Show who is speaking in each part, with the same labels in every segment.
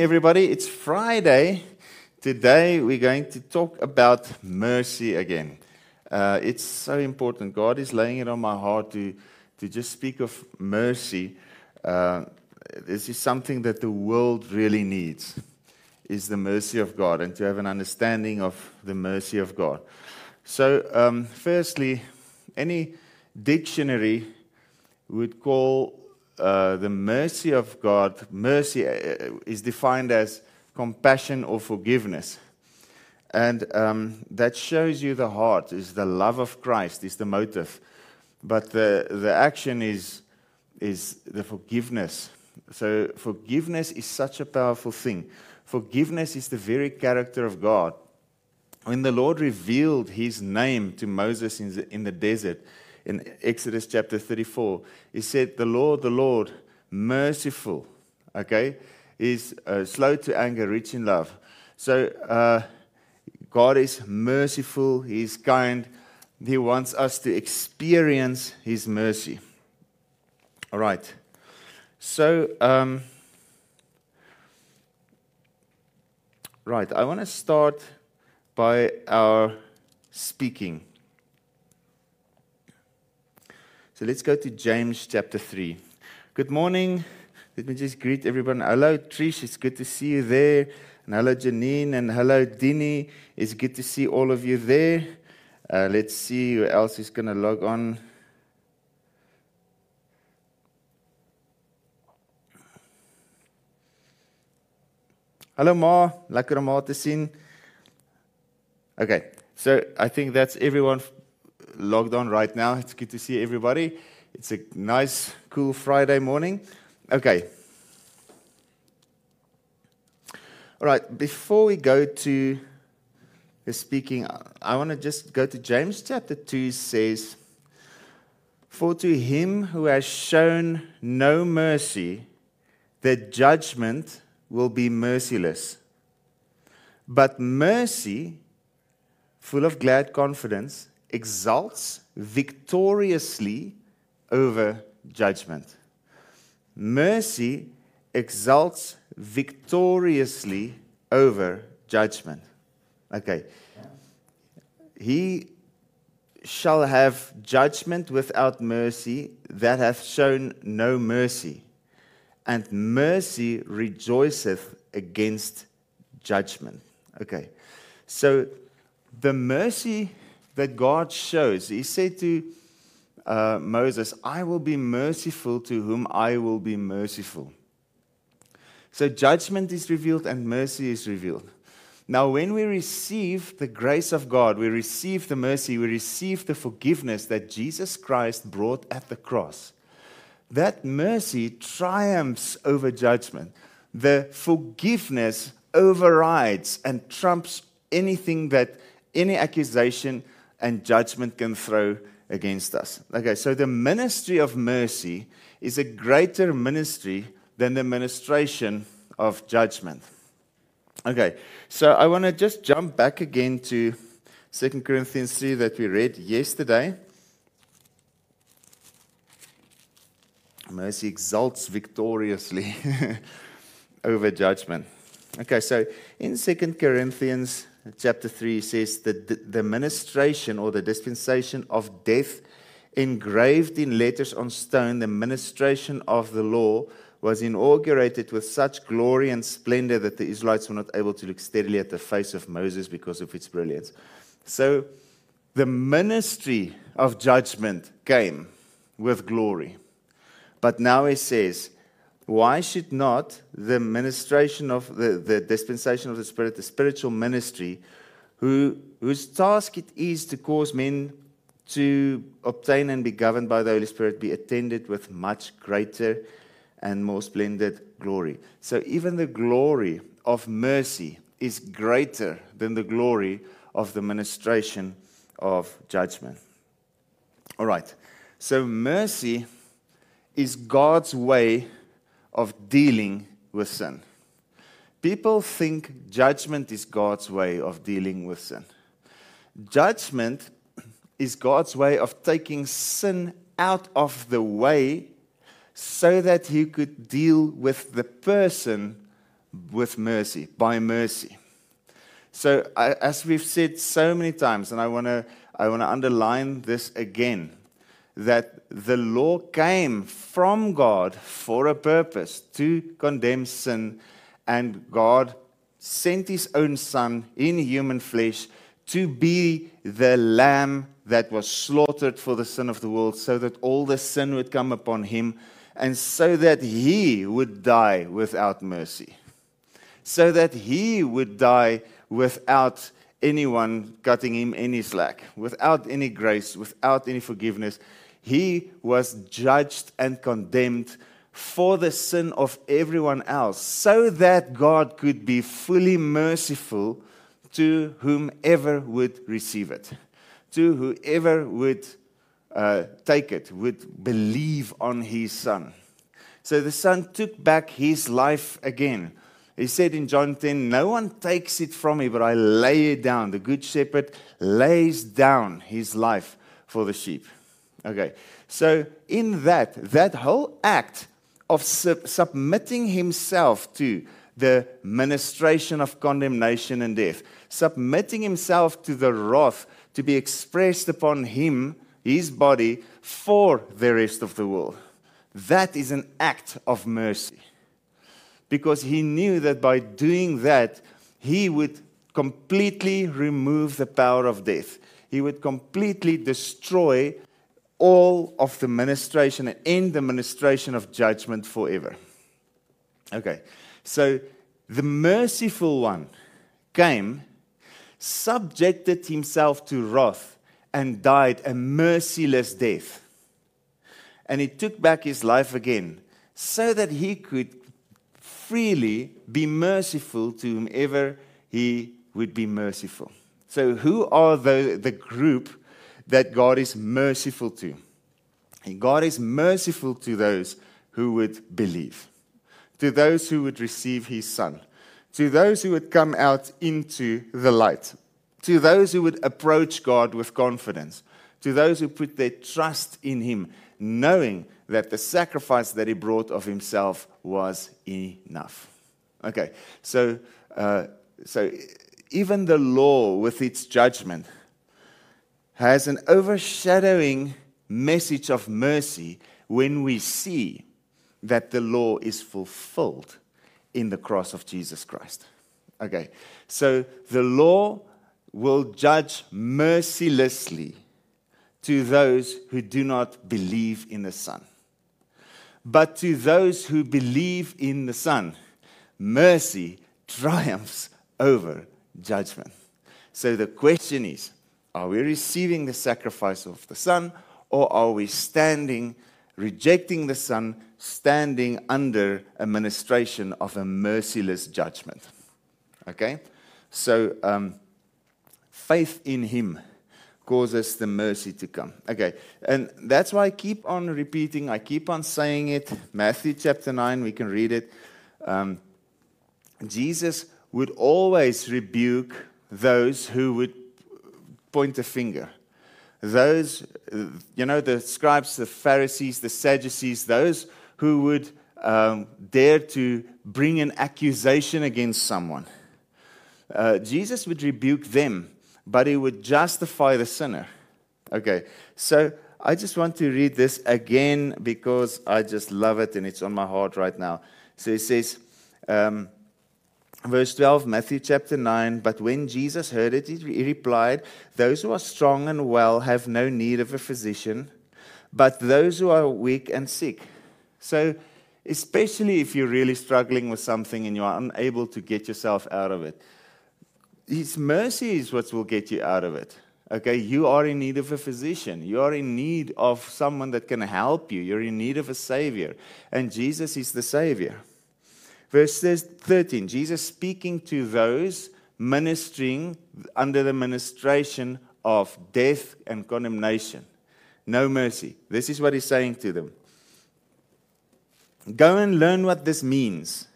Speaker 1: Everybody. It's Friday. Today we're going to talk about mercy again. Uh, it's so important. God is laying it on my heart to, to just speak of mercy. Uh, this is something that the world really needs, is the mercy of God, and to have an understanding of the mercy of God. So, um, firstly, any dictionary would call uh, the mercy of God, mercy uh, is defined as compassion or forgiveness. And um, that shows you the heart, is the love of Christ, is the motive. But the, the action is, is the forgiveness. So, forgiveness is such a powerful thing. Forgiveness is the very character of God. When the Lord revealed his name to Moses in the, in the desert, in Exodus chapter 34. He said, The Lord, the Lord, merciful, okay, is uh, slow to anger, rich in love. So uh, God is merciful, He's kind. He wants us to experience His mercy. All right. So, um, right, I want to start by our speaking. So let's go to James chapter 3. Good morning. Let me just greet everyone. Hello, Trish. It's good to see you there. And hello, Janine. And hello, Dini. It's good to see all of you there. Uh, let's see who else is going to log on. Hello, Ma. Lekker om Ma te sien. Okay, so I think that's everyone logged on right now. It's good to see everybody. It's a nice, cool Friday morning. Okay. All right, before we go to the speaking, I want to just go to James chapter 2 says, For to him who has shown no mercy, the judgment will be merciless. But mercy, full of glad confidence, exalts victoriously over judgment. Mercy exalts victoriously over judgment. Okay. He shall have judgment without mercy that hath shown no mercy, and mercy rejoiceth against judgment. Okay. So the mercy that God shows. He said to uh, Moses, I will be merciful to whom I will be merciful. So judgment is revealed and mercy is revealed. Now, when we receive the grace of God, we receive the mercy, we receive the forgiveness that Jesus Christ brought at the cross. That mercy triumphs over judgment. The forgiveness overrides and trumps anything that, any accusation and judgment can throw against us. Okay, so the ministry of mercy is a greater ministry than the ministration of judgment. Okay, so I want to just jump back again to 2 Corinthians 3 that we read yesterday. Mercy exalts victoriously over judgment. Okay, so in 2 Corinthians chapter 3 says that the, ministration or the dispensation of death engraved in letters on stone, the ministration of the law was inaugurated with such glory and splendor that the Israelites were not able to look steadily at the face of Moses because of its brilliance. So the ministry of judgment came with glory. But now he says, why should not the ministration of the, the dispensation of the Spirit, the spiritual ministry, who, whose task it is to cause men to obtain and be governed by the Holy Spirit, be attended with much greater and more splendid glory? So, even the glory of mercy is greater than the glory of the ministration of judgment. All right. So, mercy is God's way of dealing with sin. People think judgment is God's way of dealing with sin. Judgment is God's way of taking sin out of the way so that he could deal with the person with mercy, by mercy. So, as we've said so many times, and I want to I want to underline this again that the law came from God for a purpose to condemn sin, and God sent his own Son in human flesh to be the lamb that was slaughtered for the sin of the world, so that all the sin would come upon him, and so that he would die without mercy, so that he would die without anyone cutting him any slack, without any grace, without any forgiveness. He was judged and condemned for the sin of everyone else, so that God could be fully merciful to whomever would receive it, to whoever would uh, take it, would believe on his son. So the son took back his life again. He said in John 10, No one takes it from me, but I lay it down. The good shepherd lays down his life for the sheep. Okay, so in that, that whole act of sub- submitting himself to the ministration of condemnation and death, submitting himself to the wrath to be expressed upon him, his body, for the rest of the world. That is an act of mercy. Because he knew that by doing that, he would completely remove the power of death. He would completely destroy all of the ministration and end the ministration of judgment forever. Okay, so the merciful one came, subjected himself to wrath, and died a merciless death. And he took back his life again so that he could freely be merciful to whomever he would be merciful. So, who are the, the group that God is merciful to. God is merciful to those who would believe, to those who would receive his son, to those who would come out into the light, to those who would approach God with confidence, to those who put their trust in him, knowing that the sacrifice that he brought of himself was enough. Okay, so, uh, so even the law with its judgment has an overshadowing message of mercy when we see that the law is fulfilled in the cross of Jesus Christ. Okay, so the law will judge mercilessly to those who do not believe in the Son. But to those who believe in the Son, mercy triumphs over judgment. So the question is are we receiving the sacrifice of the Son, or are we standing, rejecting the Son, standing under a ministration of a merciless judgment? Okay? So, um, faith in Him causes the mercy to come. Okay, and that's why I keep on repeating, I keep on saying it. Matthew chapter 9, we can read it. Um, Jesus would always rebuke those who would point a finger. Those, you know, the scribes, the Pharisees, the Sadducees, those who would um, dare to bring an accusation against someone. Uh, Jesus would rebuke them, but he would justify the sinner. Okay, so I just want to read this again because I just love it and it's on my heart right now. So he says, um, Verse 12, Matthew chapter 9. But when Jesus heard it, he replied, Those who are strong and well have no need of a physician, but those who are weak and sick. So, especially if you're really struggling with something and you are unable to get yourself out of it, His mercy is what will get you out of it. Okay, you are in need of a physician. You are in need of someone that can help you. You're in need of a Savior. And Jesus is the Savior. Verse 13 Jesus speaking to those ministering under the ministration of death and condemnation. No mercy. This is what he's saying to them. Go and learn what this means.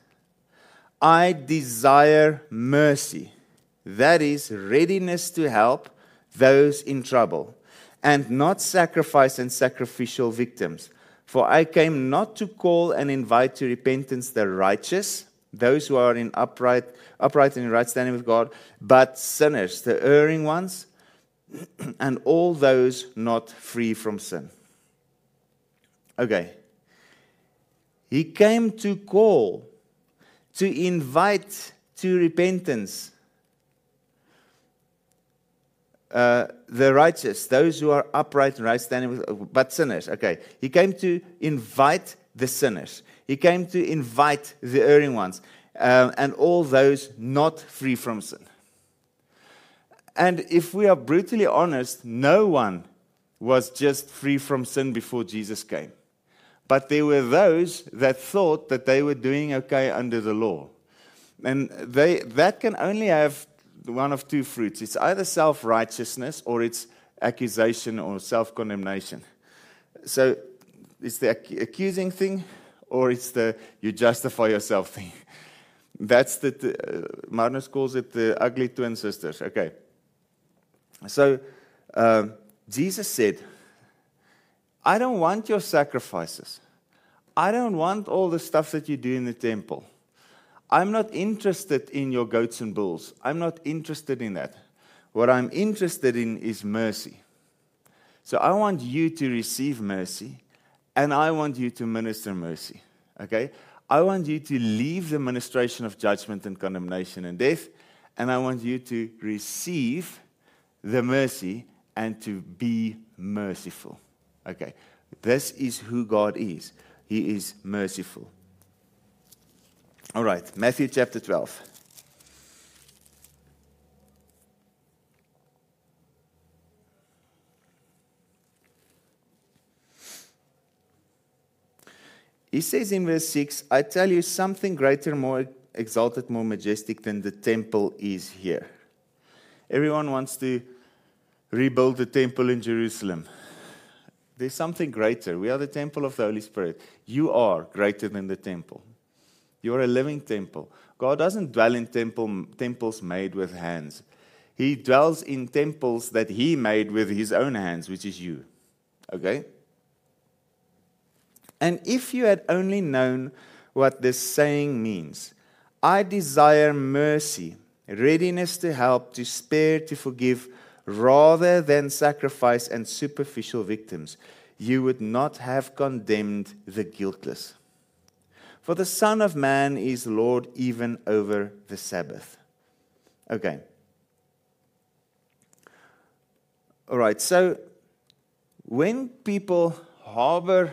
Speaker 1: I desire mercy. That is readiness to help those in trouble and not sacrifice and sacrificial victims. For I came not to call and invite to repentance the righteous, those who are in upright, upright and in right standing with God, but sinners, the erring ones, and all those not free from sin. Okay. He came to call, to invite to repentance uh, the righteous, those who are upright and right standing with, but sinners. Okay. He came to invite the sinners. He came to invite the erring ones uh, and all those not free from sin. And if we are brutally honest, no one was just free from sin before Jesus came. But there were those that thought that they were doing okay under the law. And they, that can only have one of two fruits it's either self righteousness or it's accusation or self condemnation. So it's the accusing thing or it's the you justify yourself thing. That's the, uh, calls it the ugly twin sisters. Okay. So uh, Jesus said, I don't want your sacrifices. I don't want all the stuff that you do in the temple. I'm not interested in your goats and bulls. I'm not interested in that. What I'm interested in is mercy. So I want you to receive mercy and I want you to minister mercy. Okay? I want you to leave the ministration of judgment and condemnation and death, and I want you to receive the mercy and to be merciful. Okay, this is who God is. He is merciful. All right, Matthew chapter 12. He says in verse 6 I tell you something greater, more exalted, more majestic than the temple is here. Everyone wants to rebuild the temple in Jerusalem. There's something greater. We are the temple of the Holy Spirit. You are greater than the temple. You are a living temple. God doesn't dwell in temple, temples made with hands. He dwells in temples that He made with His own hands, which is you. Okay? And if you had only known what this saying means, I desire mercy, readiness to help, to spare, to forgive rather than sacrifice and superficial victims, you would not have condemned the guiltless. For the Son of Man is Lord even over the Sabbath. Okay. All right, so when people harbor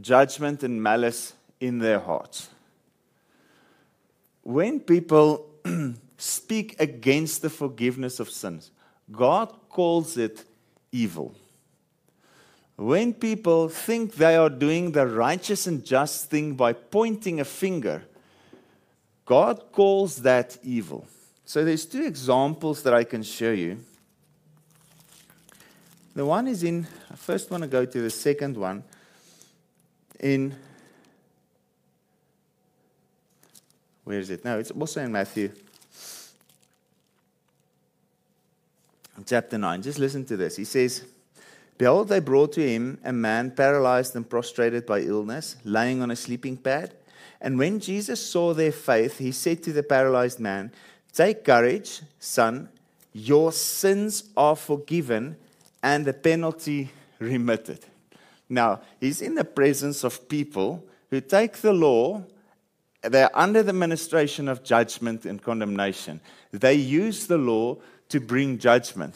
Speaker 1: judgment and malice in their hearts, when people speak against the forgiveness of sins, God calls it evil. When people think they are doing the righteous and just thing by pointing a finger, God calls that evil. So there's two examples that I can show you. The one is in, I first want to go to the second one. In, where is it? No, it's also in Matthew chapter 9. Just listen to this. He says, Behold, they brought to him a man paralyzed and prostrated by illness, lying on a sleeping pad. And when Jesus saw their faith, he said to the paralyzed man, Take courage, son, your sins are forgiven and the penalty remitted. Now, he's in the presence of people who take the law, they're under the ministration of judgment and condemnation. They use the law to bring judgment.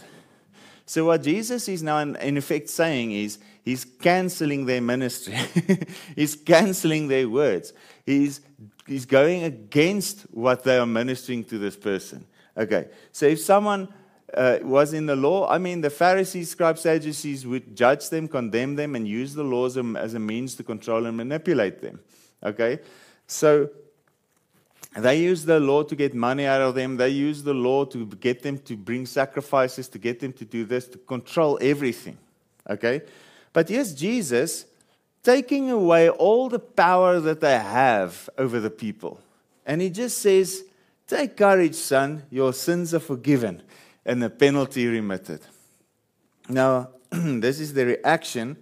Speaker 1: So, what Jesus is now, in, effect, saying is he's canceling their ministry, he's canceling their words, he's, he's going against what they are ministering to this person. Okay, so if someone uh, was in the law, I mean, the Pharisees, scribes, Sadducees would judge them, condemn them, and use the laws as a means to control and manipulate them. Okay, so they use the law to get money out of them. They use the law to get them to bring sacrifices, to get them to do this, to control everything. Okay? But here's Jesus taking away all the power that they have over the people. And he just says, Take courage, son, your sins are forgiven and the penalty remitted. Now, this is the reaction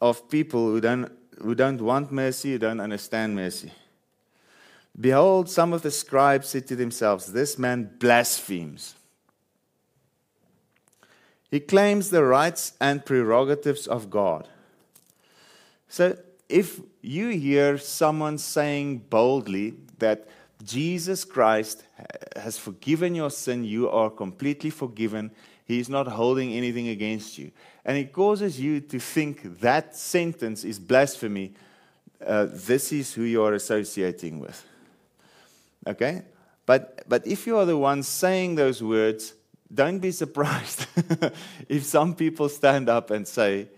Speaker 1: of people who don't, who don't want mercy, who don't understand mercy. Behold, some of the scribes said to themselves, This man blasphemes. He claims the rights and prerogatives of God. So, if you hear someone saying boldly that Jesus Christ has forgiven your sin, you are completely forgiven, He is not holding anything against you, and it causes you to think that sentence is blasphemy, uh, this is who you are associating with. Okay? But, but if you are the one saying those words, don't be surprised if some people stand up and say,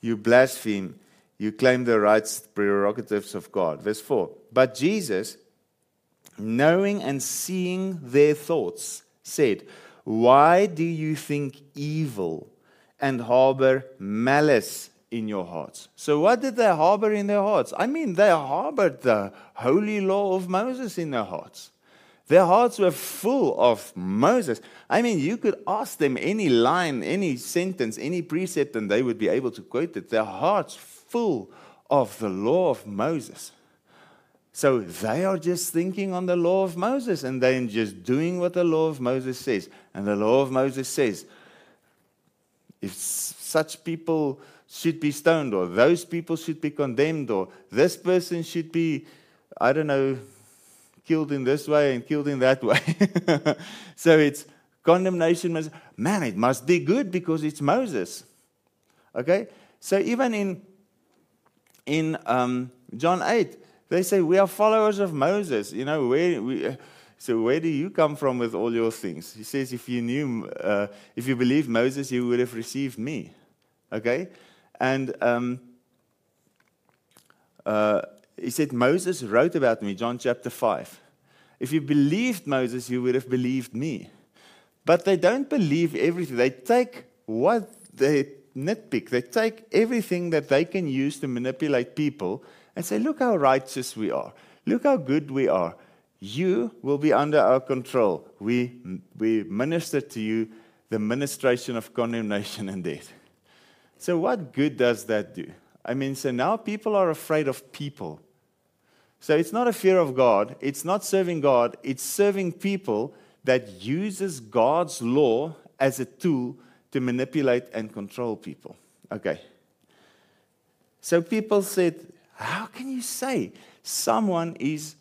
Speaker 1: You blaspheme, you claim the rights, prerogatives of God. Verse 4 But Jesus, knowing and seeing their thoughts, said, Why do you think evil and harbor malice in your hearts? So, what did they harbor in their hearts? I mean, they harbored the holy law of Moses in their hearts. Their hearts were full of Moses. I mean, you could ask them any line, any sentence, any precept, and they would be able to quote it. Their hearts full of the law of Moses. So they are just thinking on the law of Moses and they're just doing what the law of Moses says. And the law of Moses says if such people should be stoned, or those people should be condemned, or this person should be, I don't know, killed in this way and killed in that way. so it's condemnation. Man, it must be good because it's Moses. Okay? So even in, in um, John 8, they say, We are followers of Moses. You know, we. So where do you come from with all your things? He says, if you knew, uh, if you believed Moses, you would have received me. Okay, and um, uh, he said, Moses wrote about me, John chapter 5. If you believed Moses, you would have believed me. But they don't believe everything. They take what they nitpick, they take everything that they can use to manipulate people and say, Look how righteous we are. Look how good we are. You will be under our control. We, we minister to you the ministration of condemnation and death. So, what good does that do? I mean, so now people are afraid of people. So it's not a fear of God, it's not serving God, it's serving people that uses God's law as a tool to manipulate and control people. Okay. So people said, How can you say someone is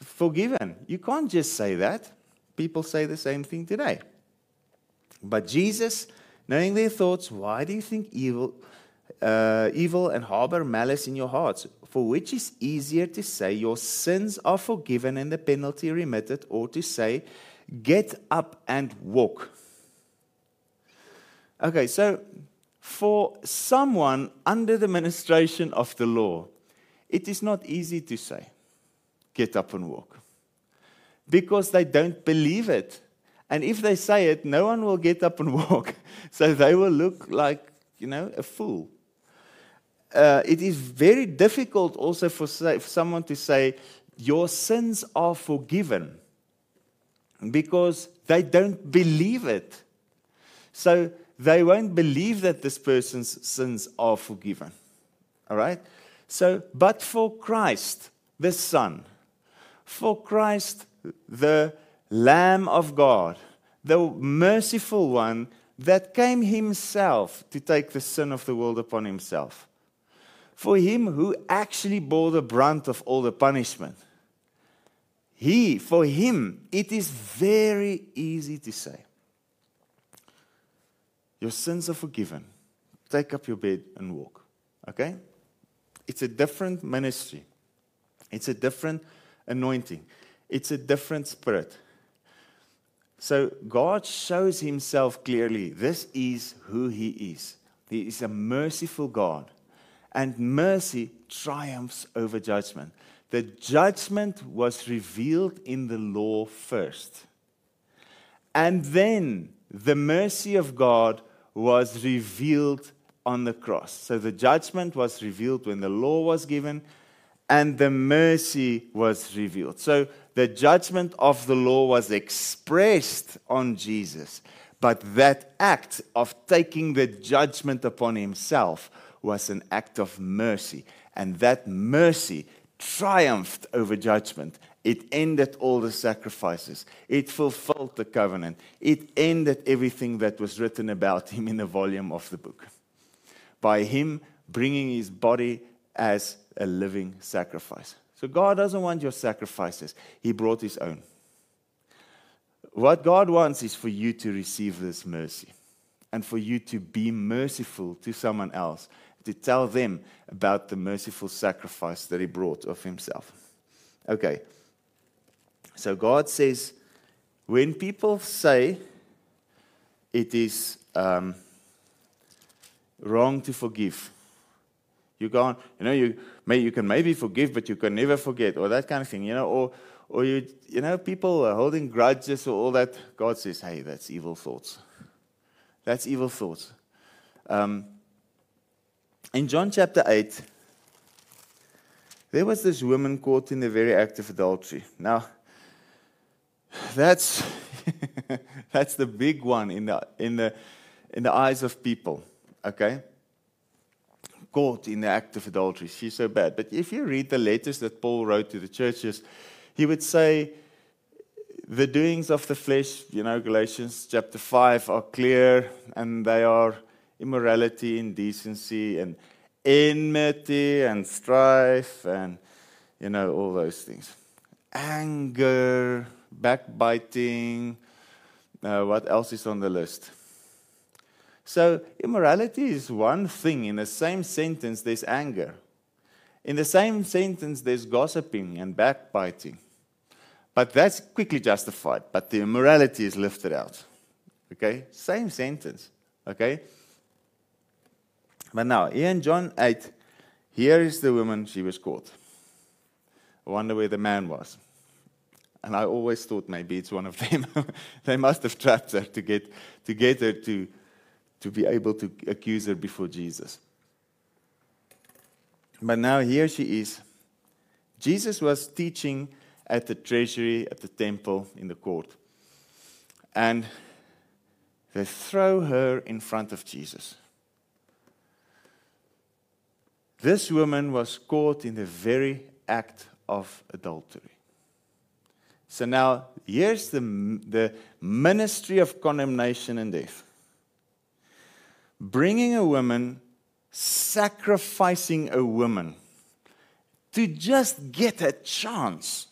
Speaker 1: forgiven? You can't just say that. People say the same thing today. But Jesus, knowing their thoughts, why do you think evil? uh, evil and harbor malice in your hearts. For which is easier to say, Your sins are forgiven and the penalty remitted, or to say, Get up and walk? Okay, so for someone under the ministration of the law, it is not easy to say, Get up and walk. Because they don't believe it. And if they say it, no one will get up and walk. So they will look like, you know, a fool uh, it is very difficult also for, say, for someone to say, Your sins are forgiven, because they don't believe it. So they won't believe that this person's sins are forgiven. All right? So, but for Christ, the Son, for Christ, the Lamb of God, the merciful one that came himself to take the sin of the world upon himself for him who actually bore the brunt of all the punishment. He, for him, it is very easy to say, Your sins are forgiven. Take up your bed and walk. Okay? It's a different ministry, it's a different anointing, it's a different spirit. So God shows himself clearly. This is who he is. He is a merciful God and mercy triumphs over judgment. The judgment was revealed in the law first. And then the mercy of God was revealed on the cross. So the judgment was revealed when the law was given, and the mercy was revealed. So the judgment of the law was expressed on Jesus, but that act of taking the judgment upon himself was an act of mercy. And that mercy triumphed over judgment It ended all the sacrifices. It fulfilled the covenant. It ended everything that was written about him in the volume of the book. By him bringing his body as a living sacrifice. So God doesn't want your sacrifices, He brought His own. What God wants is for you to receive this mercy and for you to be merciful to someone else, to tell them about the merciful sacrifice that He brought of Himself. Okay. So God says, when people say it is um, wrong to forgive, you on, you know, you, may, you can maybe forgive, but you can never forget, or that kind of thing, you know, or, or you, you know, people are holding grudges or all that. God says, hey, that's evil thoughts. That's evil thoughts. Um, in John chapter 8, there was this woman caught in the very act of adultery. Now, that's that's the big one in the in the in the eyes of people. Okay? Caught in the act of adultery. She's so bad. But if you read the letters that Paul wrote to the churches, he would say the doings of the flesh, you know, Galatians chapter 5 are clear and they are immorality, indecency, and enmity and strife and you know all those things anger backbiting. Uh, what else is on the list? So, immorality is one thing. In the same sentence, there's anger. In the same sentence, there's gossiping and backbiting. But that's quickly justified. But the immorality is lifted out. Okay? Same sentence. Okay? But now, here in John 8, here is the woman, she was caught. I wonder where the man was. And I always thought maybe it's one of them. they must have trapped her to get, to get her to, to be able to accuse her before Jesus. But now here she is. Jesus was teaching at the treasury, at the temple, in the court. And they throw her in front of Jesus. This woman was caught in the very act of adultery. So now, here's the, the ministry of condemnation and death bringing a woman, sacrificing a woman to just get a chance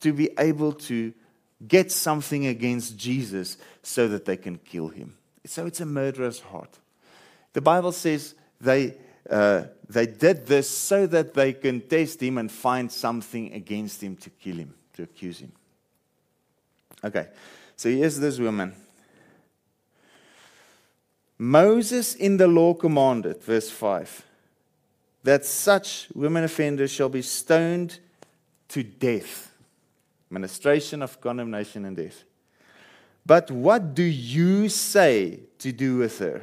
Speaker 1: to be able to get something against Jesus so that they can kill him. So it's a murderer's heart. The Bible says they, uh, they did this so that they can test him and find something against him to kill him to accuse him. Okay, so here's this woman. Moses in the law commanded, verse 5, that such women offenders shall be stoned to death. Ministration of condemnation and death. But what do you say to do with her?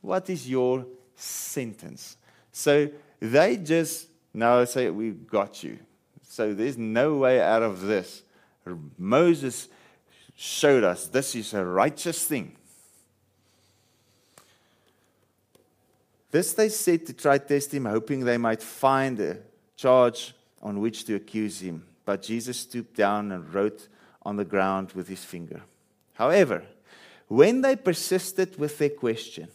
Speaker 1: What is your sentence? So they just now say, We've got you. So there's no way out of this. Moses showed us this is a righteous thing. This they said to try test him, hoping they might find a charge on which to accuse him. But Jesus stooped down and wrote on the ground with his finger. However, when they persisted with their question,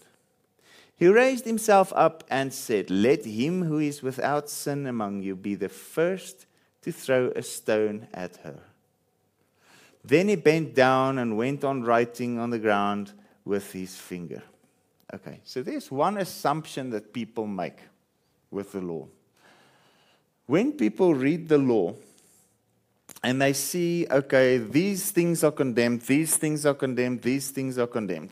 Speaker 1: he raised himself up and said, Let him who is without sin among you be the first to throw a stone at her. Then he bent down and went on writing on the ground with his finger. Okay, so there's one assumption that people make with the law. When people read the law and they see, okay, these things are condemned, these things are condemned, these things are condemned,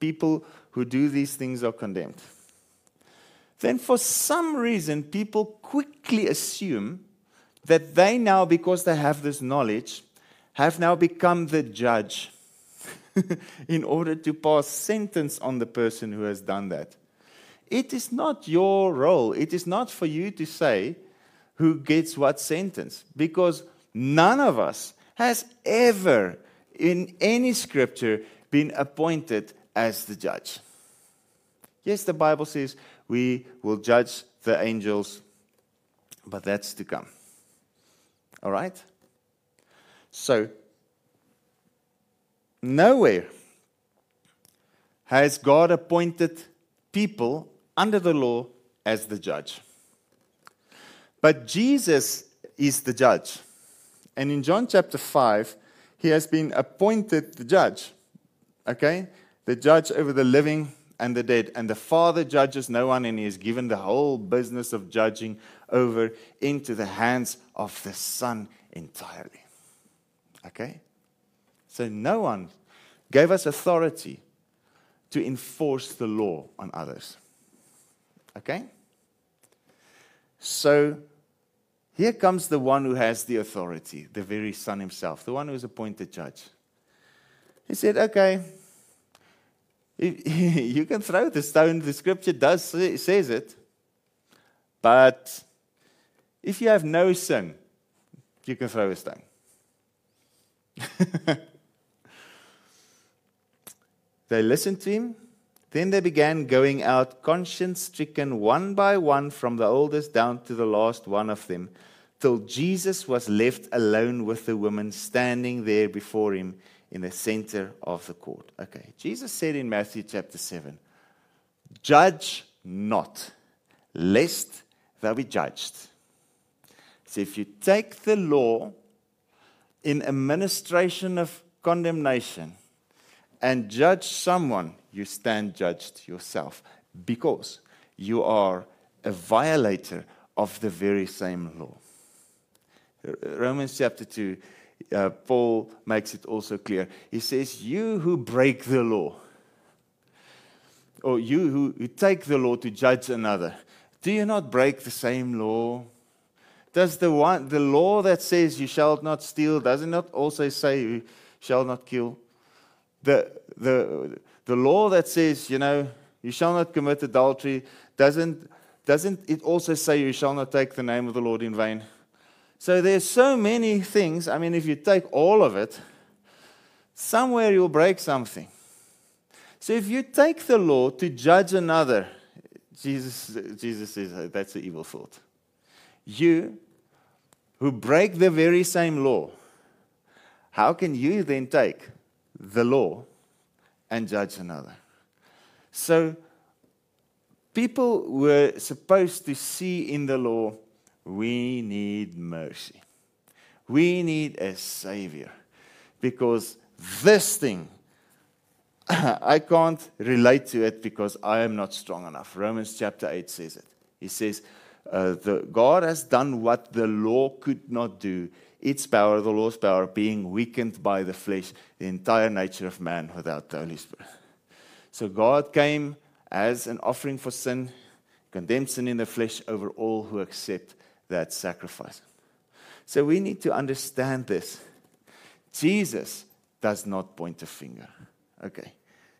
Speaker 1: people who do these things are condemned. Then, for some reason, people quickly assume that they now, because they have this knowledge, have now become the judge in order to pass sentence on the person who has done that. It is not your role. It is not for you to say who gets what sentence because none of us has ever in any scripture been appointed as the judge. Yes, the Bible says we will judge the angels, but that's to come. All right? So, nowhere has God appointed people under the law as the judge. But Jesus is the judge. And in John chapter 5, he has been appointed the judge. Okay? The judge over the living and the dead. And the Father judges no one, and he has given the whole business of judging over into the hands of the Son entirely. Okay? So no one gave us authority to enforce the law on others. Okay? So here comes the one who has the authority, the very Son himself, the one who is appointed judge. He said, Okay, you can throw the stone, the scripture does says it. But if you have no sin, you can throw a stone. they listened to him. Then they began going out, conscience stricken, one by one, from the oldest down to the last one of them, till Jesus was left alone with the woman standing there before him in the center of the court. Okay, Jesus said in Matthew chapter 7 Judge not, lest thou be judged. So if you take the law in administration of condemnation and judge someone, you stand judged yourself because you are a violator of the very same law. Romans chapter 2 uh, Paul makes it also clear. He says, You who break the law, or you who, who take the law to judge another, do you not break the same law? Does the, one, the law that says you shall not steal, does it not also say you shall not kill? The, the, the law that says, you know, you shall not commit adultery, doesn't, doesn't it also say you shall not take the name of the Lord in vain? So there's so many things. I mean, if you take all of it, somewhere you'll break something. So if you take the law to judge another, Jesus, Jesus says oh, that's an evil thought. You who break the very same law, how can you then take the law and judge another? So people were supposed to see in the law we need mercy. We need a Savior. Because this thing, I can't relate to it because I am not strong enough. Romans chapter 8 says it. He says, uh, the, God has done what the law could not do. Its power, the law's power, being weakened by the flesh, the entire nature of man without the Holy Spirit. So God came as an offering for sin, condemned sin in the flesh over all who accept that sacrifice. So we need to understand this. Jesus does not point a finger. Okay.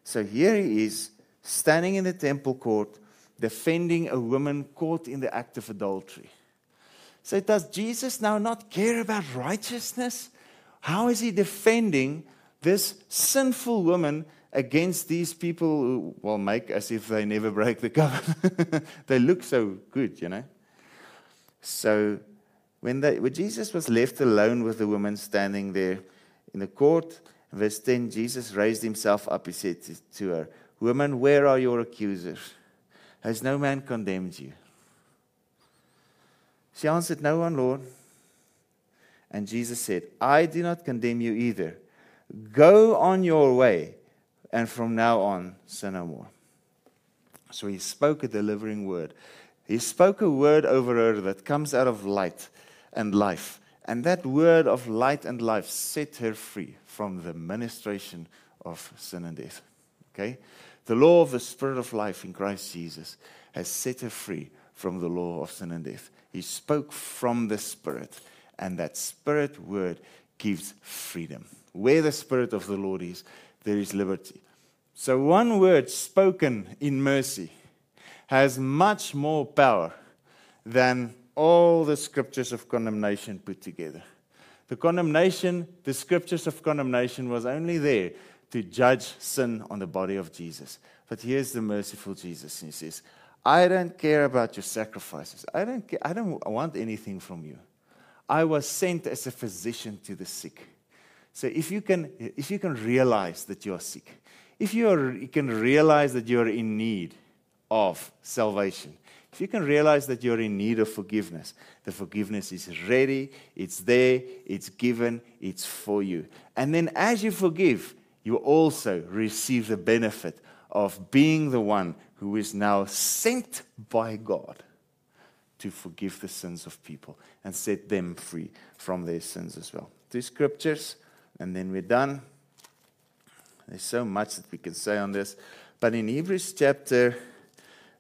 Speaker 1: So here he is standing in the temple court defending a woman caught in the act of adultery. So does Jesus now not care about righteousness? How is he defending this sinful woman against these people who will make as if they never break the covenant? they look so good, you know. So when, they, when Jesus was left alone with the woman standing there in the court, verse 10, Jesus raised himself up. He said to her, Woman, where are your accusers? Has no man condemned you? She answered, No one, Lord. And Jesus said, I do not condemn you either. Go on your way, and from now on, sin no more. So he spoke a delivering word. He spoke a word over her that comes out of light and life. And that word of light and life set her free from the ministration of sin and death. Okay? The law of the Spirit of life in Christ Jesus has set her free from the law of sin and death. He spoke from the Spirit, and that Spirit word gives freedom. Where the Spirit of the Lord is, there is liberty. So, one word spoken in mercy has much more power than all the scriptures of condemnation put together. The condemnation, the scriptures of condemnation was only there to judge sin on the body of Jesus. But here's the merciful Jesus. And he says, I don't care about your sacrifices. I don't, care, I don't want anything from you. I was sent as a physician to the sick. So if you can, if you can realize that you are sick, if you, are, you can realize that you're in need of salvation, if you can realize that you're in need of forgiveness, the forgiveness is ready, it's there, it's given, it's for you. And then as you forgive, you also receive the benefit of being the one who is now sent by God to forgive the sins of people and set them free from their sins as well. Two scriptures, and then we're done. There's so much that we can say on this. But in Hebrews chapter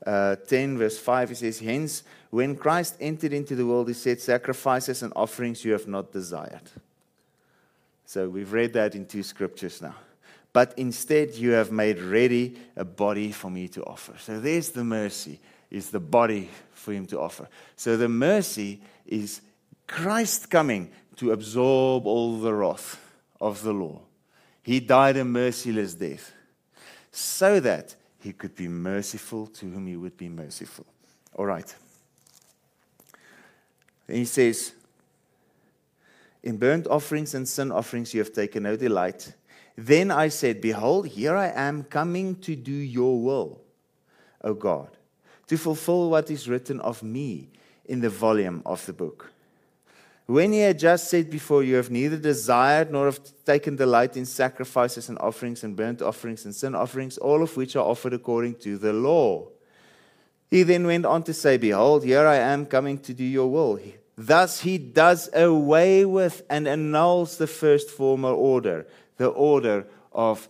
Speaker 1: uh, 10, verse 5, it says, Hence, when Christ entered into the world, he said, Sacrifices and offerings you have not desired. So we've read that in two scriptures now. But instead, you have made ready a body for me to offer. So there's the mercy, is the body for him to offer. So the mercy is Christ coming to absorb all the wrath of the law. He died a merciless death so that he could be merciful to whom he would be merciful. All right. And he says, In burnt offerings and sin offerings you have taken no delight. Then I said, Behold, here I am coming to do your will, O God, to fulfill what is written of me in the volume of the book. When he had just said before, You have neither desired nor have taken delight in sacrifices and offerings and burnt offerings and sin offerings, all of which are offered according to the law. He then went on to say, Behold, here I am coming to do your will. Thus he does away with and annuls the first former order, the order of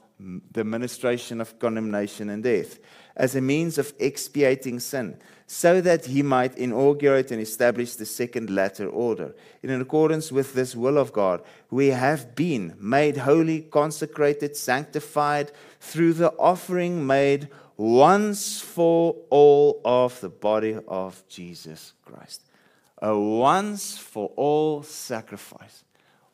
Speaker 1: the ministration of condemnation and death, as a means of expiating sin so that he might inaugurate and establish the second latter order. In accordance with this will of God, we have been made holy, consecrated, sanctified through the offering made once for all of the body of Jesus Christ. A once for all sacrifice.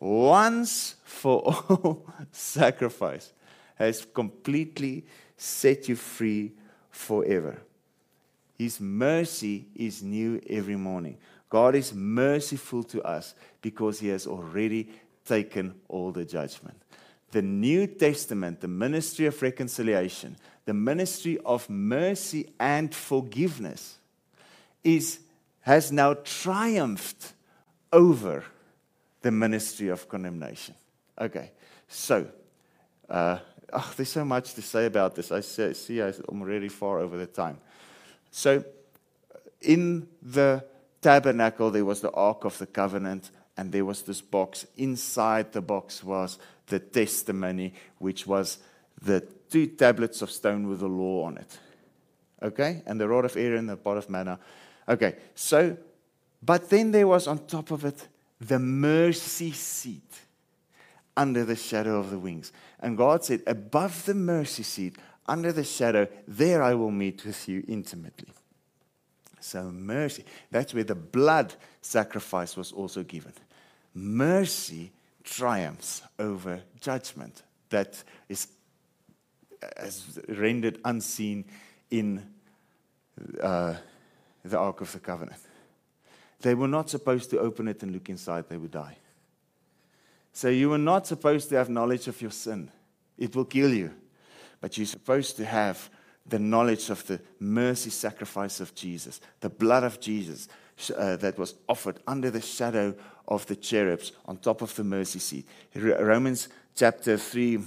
Speaker 1: Once for all sacrifice has completely set you free forever. His mercy is new every morning. God is merciful to us because He has already taken all the judgment. The New Testament, the ministry of reconciliation, the ministry of mercy and forgiveness, is, has now triumphed over the ministry of condemnation. Okay, so uh, oh, there's so much to say about this. I see I'm already far over the time. So, in the tabernacle, there was the Ark of the Covenant, and there was this box. Inside the box was the testimony, which was the two tablets of stone with the law on it. Okay? And the rod of Aaron, and the pot of manna. Okay, so, but then there was on top of it the mercy seat under the shadow of the wings. And God said, Above the mercy seat, under the shadow, there I will meet with you intimately. So, mercy, that's where the blood sacrifice was also given. Mercy triumphs over judgment that is as rendered unseen in uh, the Ark of the Covenant. They were not supposed to open it and look inside, they would die. So you were not supposed to have knowledge of your sin, it will kill you but you're supposed to have the knowledge of the mercy sacrifice of Jesus, the blood of Jesus uh, that was offered under the shadow of the cherubs on top of the mercy seat. Romans chapter 3,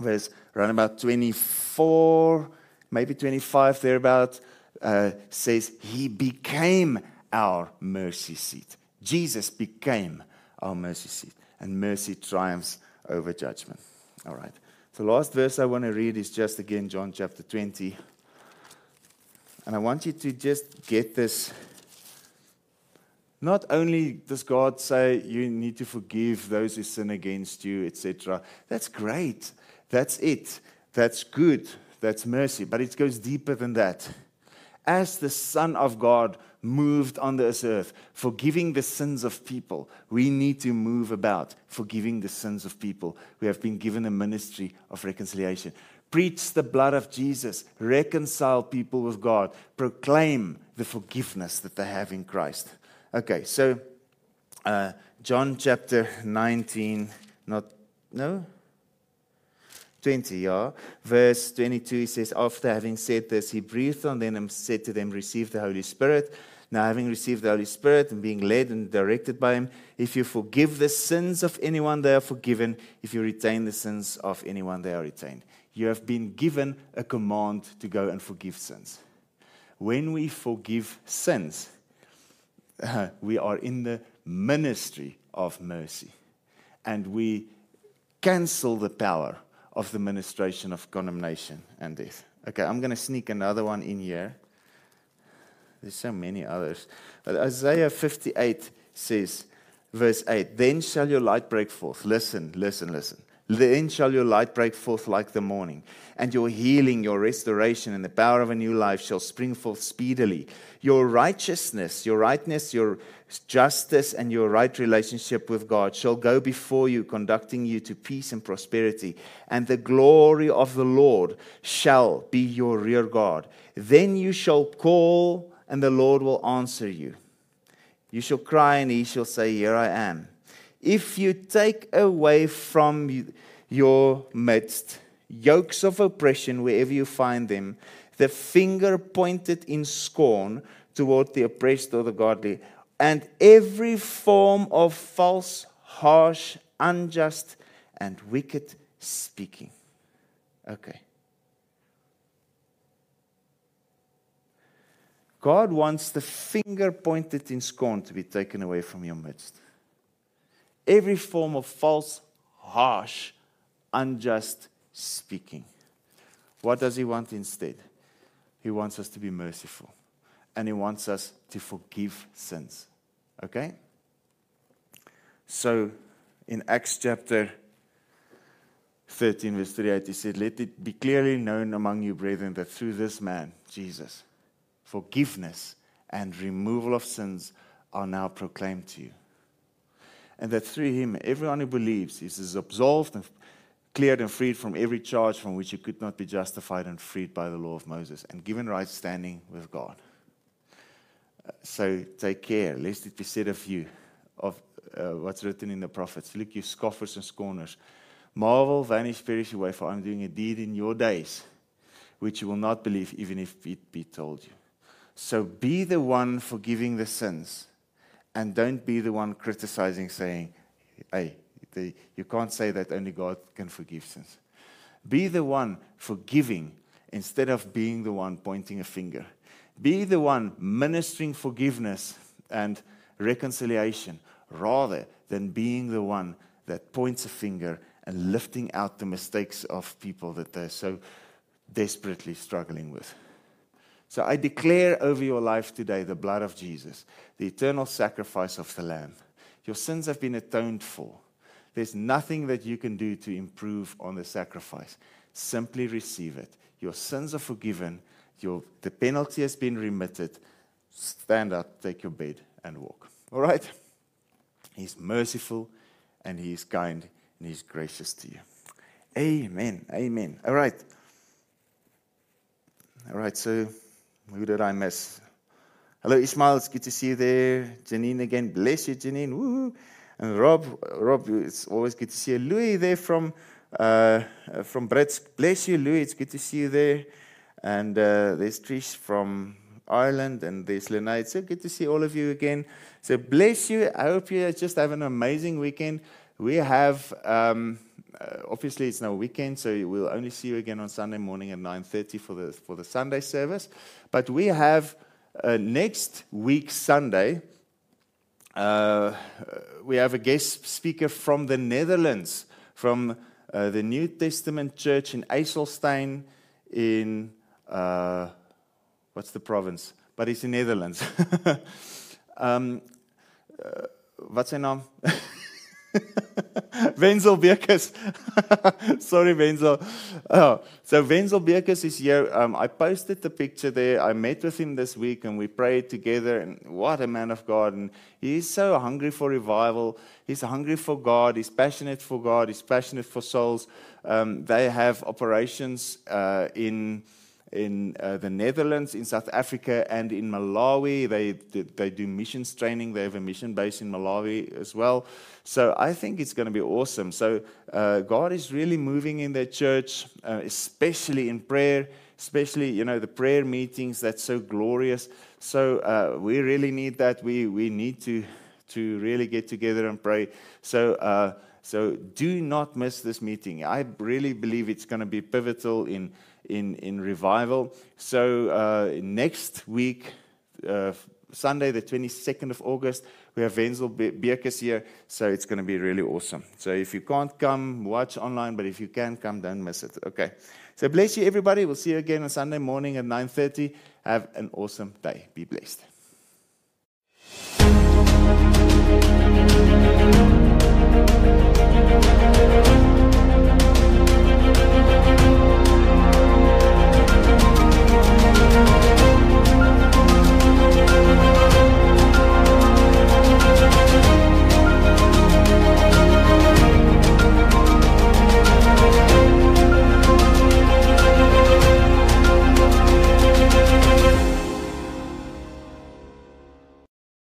Speaker 1: verse around about 24, maybe 25, thereabout, uh, says, He became our mercy seat. Jesus became our mercy seat, and mercy triumphs over judgment. All right. The last verse I want to read is just again John chapter 20. And I want you to just get this. Not only does God say you need to forgive those who sin against you, etc. That's great. That's it. That's good. That's mercy. But it goes deeper than that. As the Son of God moved on this earth, forgiving the sins of people. We need to move about forgiving the sins of people We have been given a ministry of reconciliation. Preach the blood of Jesus, reconcile people with God, proclaim the forgiveness that they have in Christ. Okay, so uh, John chapter 19, not, no? 20, yeah. Verse 22, he says, After having said this, he breathed on them and said to them, Receive the Holy Spirit. Now, having received the Holy Spirit and being led and directed by Him, if you forgive the sins of anyone, they are forgiven. If you retain the sins of anyone, they are retained. You have been given a command to go and forgive sins. When we forgive sins, we are in the ministry of mercy. And we cancel the power of the ministration of condemnation and death. Okay, I'm going to sneak another one in here. There's so many others. But Isaiah 58 says, verse 8, Then shall your light break forth. Listen, listen, listen. Then shall your light break forth like the morning, and your healing, your restoration, and the power of a new life shall spring forth speedily. Your righteousness, your rightness, your justice, and your right relationship with God shall go before you, conducting you to peace and prosperity. And the glory of the Lord shall be your rear guard. Then you shall call, and the Lord will answer you. You shall cry, and he shall say, Here I am. If you take away from your midst yokes of oppression wherever you find them, the finger pointed in scorn toward the oppressed or the godly, and every form of false, harsh, unjust, and wicked speaking. Okay. God wants the finger pointed in scorn to be taken away from your midst. Every form of false, harsh, unjust speaking. What does He want instead? He wants us to be merciful and He wants us to forgive sins. Okay? So, in Acts chapter 13, verse 38, He said, Let it be clearly known among you, brethren, that through this man, Jesus, forgiveness and removal of sins are now proclaimed to you. And that through him, everyone who believes is absolved and cleared and freed from every charge from which he could not be justified and freed by the law of Moses and given right standing with God. Uh, so take care, lest it be said of you, of uh, what's written in the prophets Look, you scoffers and scorners, marvel, vanish, perish away, for I'm doing a deed in your days which you will not believe, even if it be told you. So be the one forgiving the sins and don't be the one criticizing, saying, hey, the, you can't say that only God can forgive sins. Be the one forgiving instead of being the one pointing a finger. Be the one ministering forgiveness and reconciliation rather than being the one that points a finger and lifting out the mistakes of people that they're so desperately struggling with. So I declare over your life today the blood of Jesus, the eternal sacrifice of the Lamb. Your sins have been atoned for. There's nothing that you can do to improve on the sacrifice. Simply receive it. Your sins are forgiven. Your, the penalty has been remitted. Stand up, take your bed, and walk. All right? He's merciful and He is kind and He's gracious to you. Amen. Amen. All right. All right, so who did I miss? Hello, Ismail. It's good to see you there. Janine again. Bless you, Janine. Woo. And Rob, Rob, it's always good to see you. Louis there from uh, from Brits. Bless you, Louis. It's good to see you there. And uh, there's Trish from Ireland, and there's Lena. It's so good to see all of you again. So bless you. I hope you just have an amazing weekend. We have. Um, uh, obviously it's no weekend, so we'll only see you again on Sunday morning at 9:30 for the for the Sunday service. But we have uh, next week Sunday. Uh, we have a guest speaker from the Netherlands, from uh, the New Testament Church in IJsselstein, in uh, what's the province? But it's in Netherlands. um, uh, what's zijn naam? Wenzel Bekus. Sorry, Wenzel. Oh, so Wenzel Bekus is here. Um, I posted the picture there. I met with him this week and we prayed together. And what a man of God. And he's so hungry for revival. He's hungry for God. He's passionate for God. He's passionate for souls. Um, they have operations uh, in in uh, the Netherlands, in South Africa, and in Malawi. They, they do missions training. They have a mission base in Malawi as well. So I think it's going to be awesome. So uh, God is really moving in their church, uh, especially in prayer, especially, you know, the prayer meetings. That's so glorious. So uh, we really need that. We, we need to, to really get together and pray. So, uh, so do not miss this meeting. I really believe it's going to be pivotal in in, in revival. So uh, next week, uh, Sunday, the 22nd of August, we have Wenzel Beekes here. So it's going to be really awesome. So if you can't come, watch online. But if you can come, don't miss it. Okay. So bless you, everybody. We'll see you again on Sunday morning at 9.30. Have an awesome day. Be blessed.